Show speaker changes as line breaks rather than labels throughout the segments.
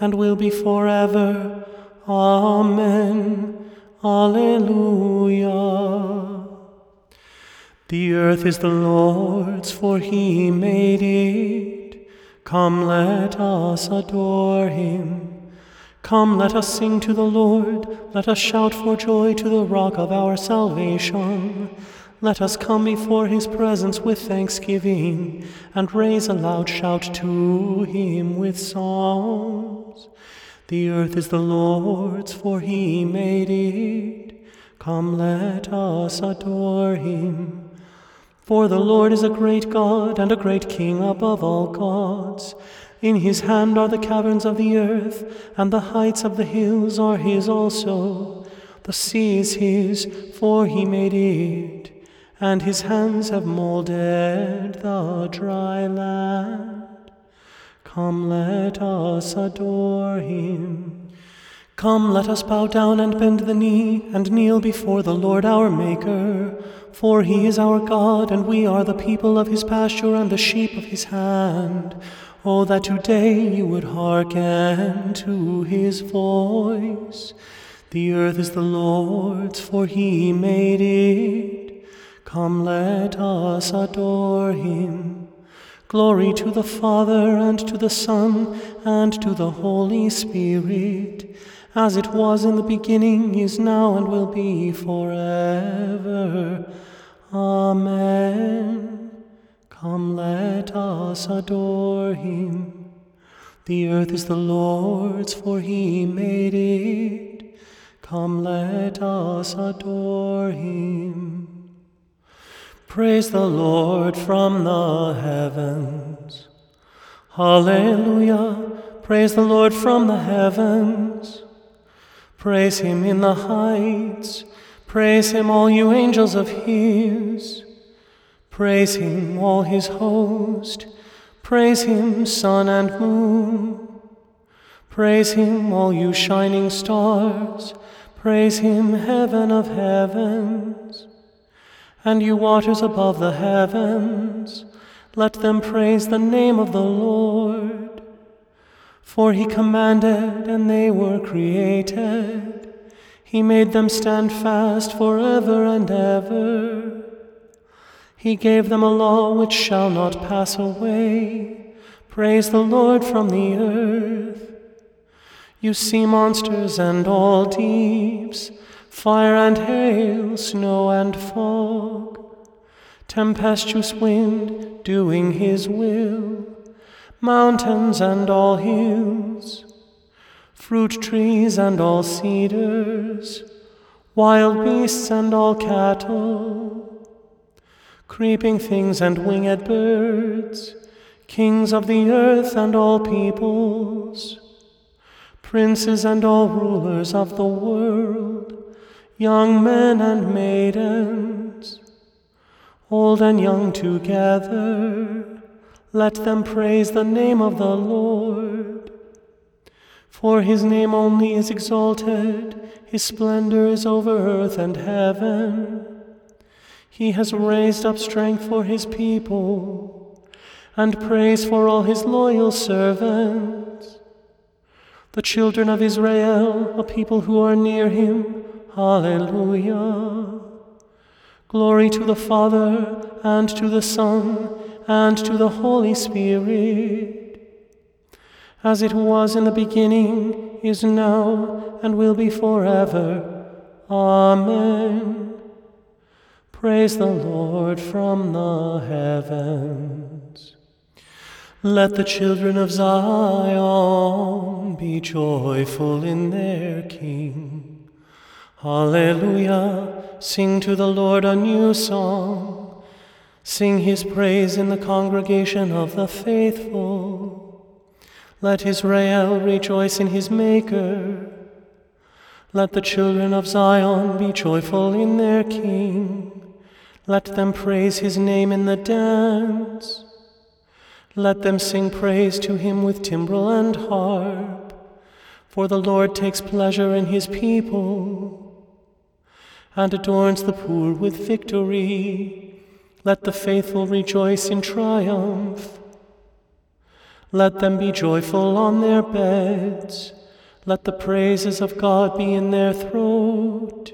and will be forever. Amen. Alleluia. The earth is the Lord's, for he made it. Come, let us adore him. Come, let us sing to the Lord. Let us shout for joy to the rock of our salvation. Let us come before his presence with thanksgiving and raise a loud shout to him with songs. The earth is the Lord's, for he made it. Come, let us adore him. For the Lord is a great God and a great King above all gods. In his hand are the caverns of the earth, and the heights of the hills are his also. The sea is his, for he made it, and his hands have molded the dry land. Come, let us adore him. Come, let us bow down and bend the knee and kneel before the Lord our Maker. For he is our God, and we are the people of his pasture and the sheep of his hand. Oh, that today you would hearken to his voice. The earth is the Lord's, for he made it. Come, let us adore him. Glory to the Father, and to the Son, and to the Holy Spirit, as it was in the beginning, is now, and will be forever. Amen. Come, let us adore him. The earth is the Lord's, for he made it. Come, let us adore him. Praise the Lord from the heavens. Hallelujah. Praise the Lord from the heavens. Praise him in the heights. Praise him, all you angels of his. Praise him, all his host. Praise him, sun and moon. Praise him, all you shining stars. Praise him, heaven of heavens. And you waters above the heavens, let them praise the name of the Lord. For he commanded, and they were created. He made them stand fast forever and ever. He gave them a law which shall not pass away. Praise the Lord from the earth. You sea monsters and all deeps, fire and hail, snow and fog, tempestuous wind doing his will, mountains and all hills, fruit trees and all cedars, wild beasts and all cattle creeping things and winged birds, kings of the earth and all peoples, princes and all rulers of the world, young men and maidens, old and young together, let them praise the name of the Lord. For his name only is exalted, his splendor is over earth and heaven. He has raised up strength for his people and praise for all his loyal servants. The children of Israel, a people who are near him, Hallelujah. Glory to the Father, and to the Son, and to the Holy Spirit, as it was in the beginning, is now, and will be forever. Amen. Praise the Lord from the heavens. Let the children of Zion be joyful in their King. Hallelujah. Sing to the Lord a new song. Sing his praise in the congregation of the faithful. Let Israel rejoice in his Maker. Let the children of Zion be joyful in their King. Let them praise his name in the dance. Let them sing praise to him with timbrel and harp. For the Lord takes pleasure in his people and adorns the poor with victory. Let the faithful rejoice in triumph. Let them be joyful on their beds. Let the praises of God be in their throat,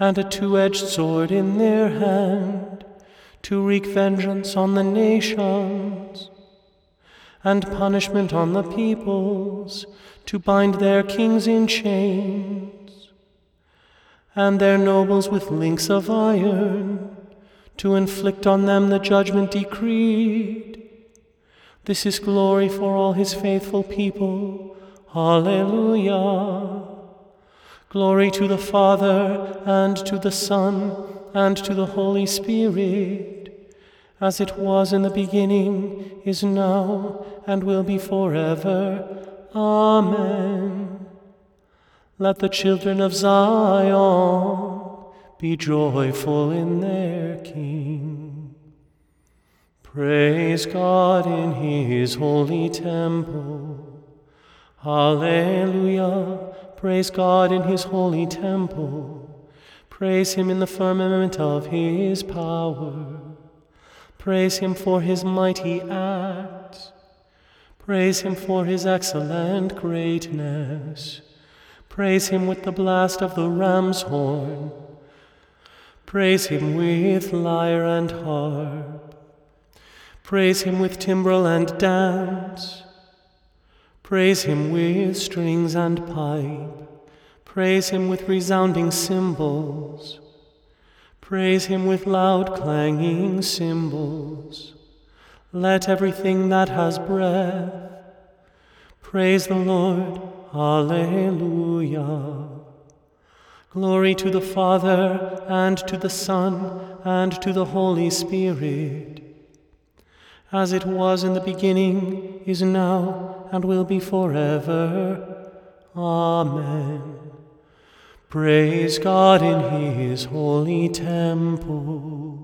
and a two edged sword in their hand, to wreak vengeance on the nations, and punishment on the peoples, to bind their kings in chains, and their nobles with links of iron, to inflict on them the judgment decreed. This is glory for all his faithful people. Hallelujah. Glory to the Father, and to the Son, and to the Holy Spirit, as it was in the beginning, is now, and will be forever. Amen. Let the children of Zion be joyful in their King. Praise God in his holy temple. Hallelujah. Praise God in his holy temple. Praise him in the firmament of his power. Praise him for his mighty acts. Praise him for his excellent greatness. Praise him with the blast of the ram's horn. Praise him with lyre and harp. Praise him with timbrel and dance. Praise him with strings and pipe. Praise him with resounding cymbals. Praise him with loud clanging cymbals. Let everything that has breath praise the Lord. Alleluia. Glory to the Father, and to the Son, and to the Holy Spirit as it was in the beginning, is now, and will be forever. Amen. Praise God in his holy temple.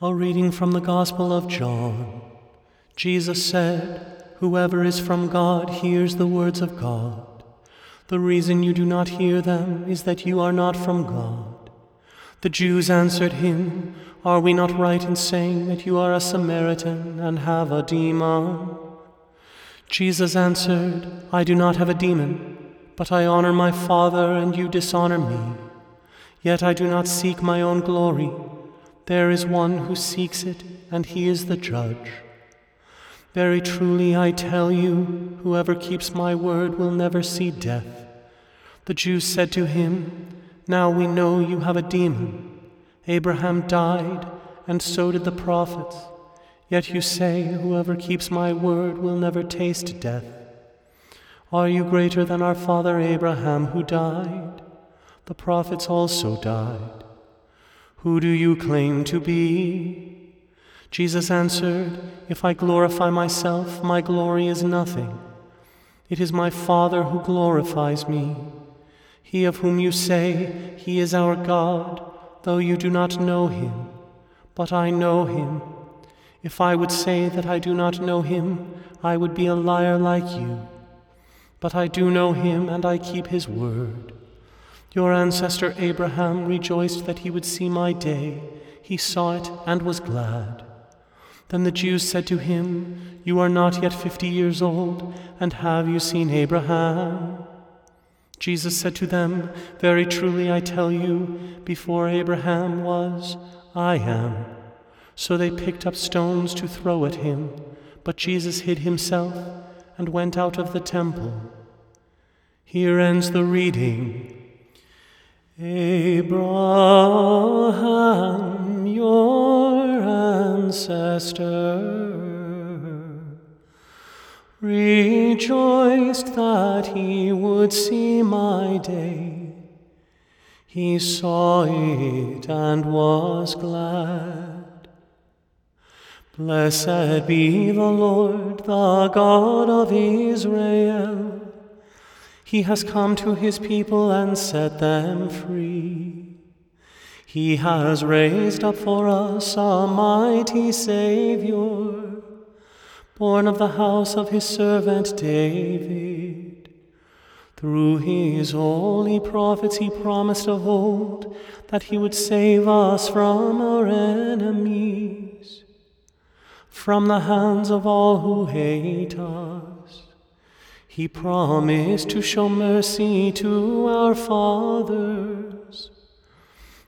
A reading from the Gospel of John. Jesus said, Whoever is from God hears the words of God. The reason you do not hear them is that you are not from God. The Jews answered him, are we not right in saying that you are a Samaritan and have a demon? Jesus answered, I do not have a demon, but I honor my Father, and you dishonor me. Yet I do not seek my own glory. There is one who seeks it, and he is the judge. Very truly I tell you, whoever keeps my word will never see death. The Jews said to him, Now we know you have a demon. Abraham died, and so did the prophets. Yet you say, Whoever keeps my word will never taste death. Are you greater than our father Abraham, who died? The prophets also died. Who do you claim to be? Jesus answered, If I glorify myself, my glory is nothing. It is my Father who glorifies me. He of whom you say, He is our God though you do not know him, but I know him. If I would say that I do not know him, I would be a liar like you. But I do know him, and I keep his word. Your ancestor Abraham rejoiced that he would see my day. He saw it and was glad. Then the Jews said to him, You are not yet fifty years old, and have you seen Abraham? Jesus said to them, Very truly I tell you, before Abraham was, I am. So they picked up stones to throw at him, but Jesus hid himself and went out of the temple. Here ends the reading. Abraham, your ancestor rejoiced that he would see my day. He saw it and was glad. Blessed be the Lord, the God of Israel. He has come to his people and set them free. He has raised up for us a mighty Saviour, born of the house of his servant David. Through his holy prophets he promised of old that he would save us from our enemies from the hands of all who hate us. He promised to show mercy to our fathers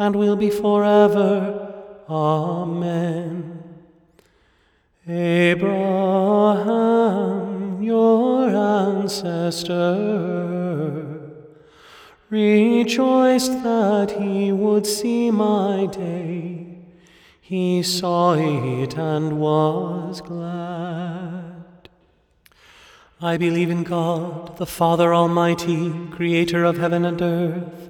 and will be forever. Amen. Abraham, your ancestor, rejoiced that he would see my day. He saw it and was glad. I believe in God, the Father Almighty, creator of heaven and earth.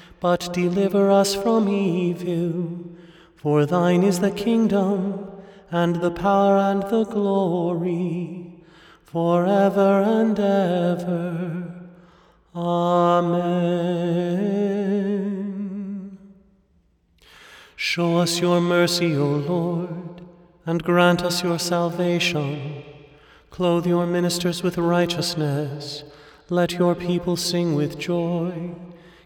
but deliver us from evil. For thine is the kingdom, and the power, and the glory, forever and ever. Amen. Show us your mercy, O Lord, and grant us your salvation. Clothe your ministers with righteousness. Let your people sing with joy.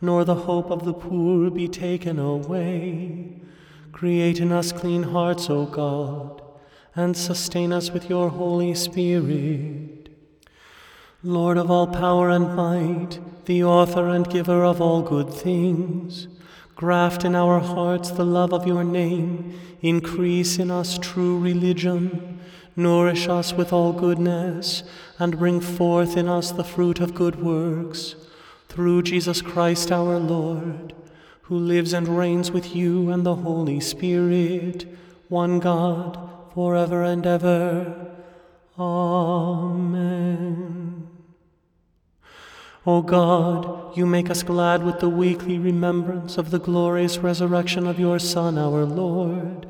nor the hope of the poor be taken away. Create in us clean hearts, O God, and sustain us with your Holy Spirit. Lord of all power and might, the author and giver of all good things, graft in our hearts the love of your name, increase in us true religion, nourish us with all goodness, and bring forth in us the fruit of good works. Through Jesus Christ our Lord, who lives and reigns with you and the Holy Spirit, one God, forever and ever. Amen. O God, you make us glad with the weekly remembrance of the glorious resurrection of your Son, our Lord.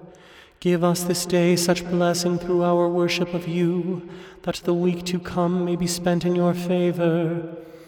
Give us this day such blessing through our worship of you, that the week to come may be spent in your favor.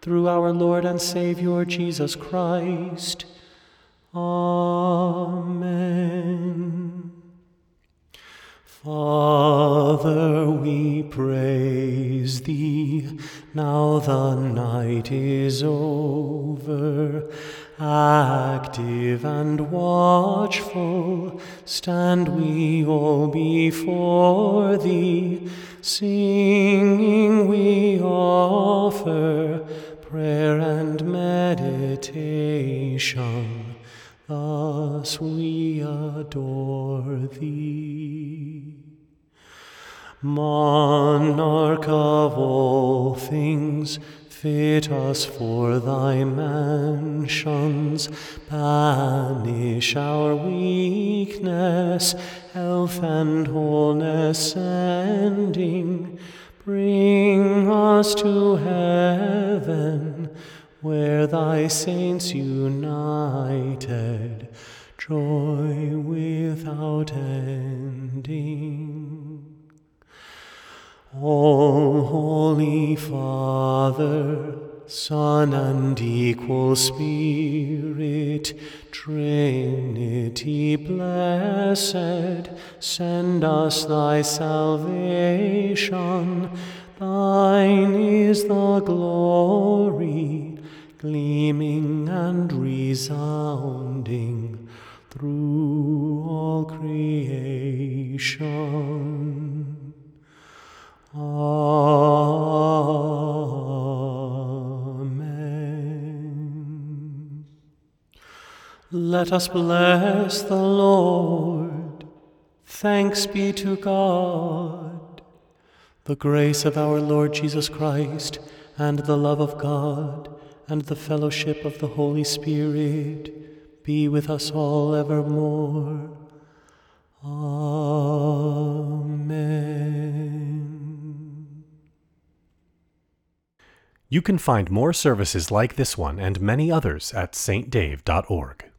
through our Lord and Saviour Jesus Christ. Amen. Father, we praise thee, now the night is over. Active and watchful stand we all before thee, singing we offer prayer and meditation. Thus we adore thee. Monarch of all things, fit us for thy mansions, banish our weakness, health and wholeness sending, bring us to heaven, where thy saints united, joy without ending. O Holy Father, Son and equal Spirit, Trinity blessed, send us thy salvation. Thine is the glory, gleaming and resounding through all creation. Amen. Let us bless the Lord. Thanks be to God. The grace of our Lord Jesus Christ, and the love of God, and the fellowship of the Holy Spirit be with us all evermore. Amen.
You can find more services like this one and many others at saintdave.org.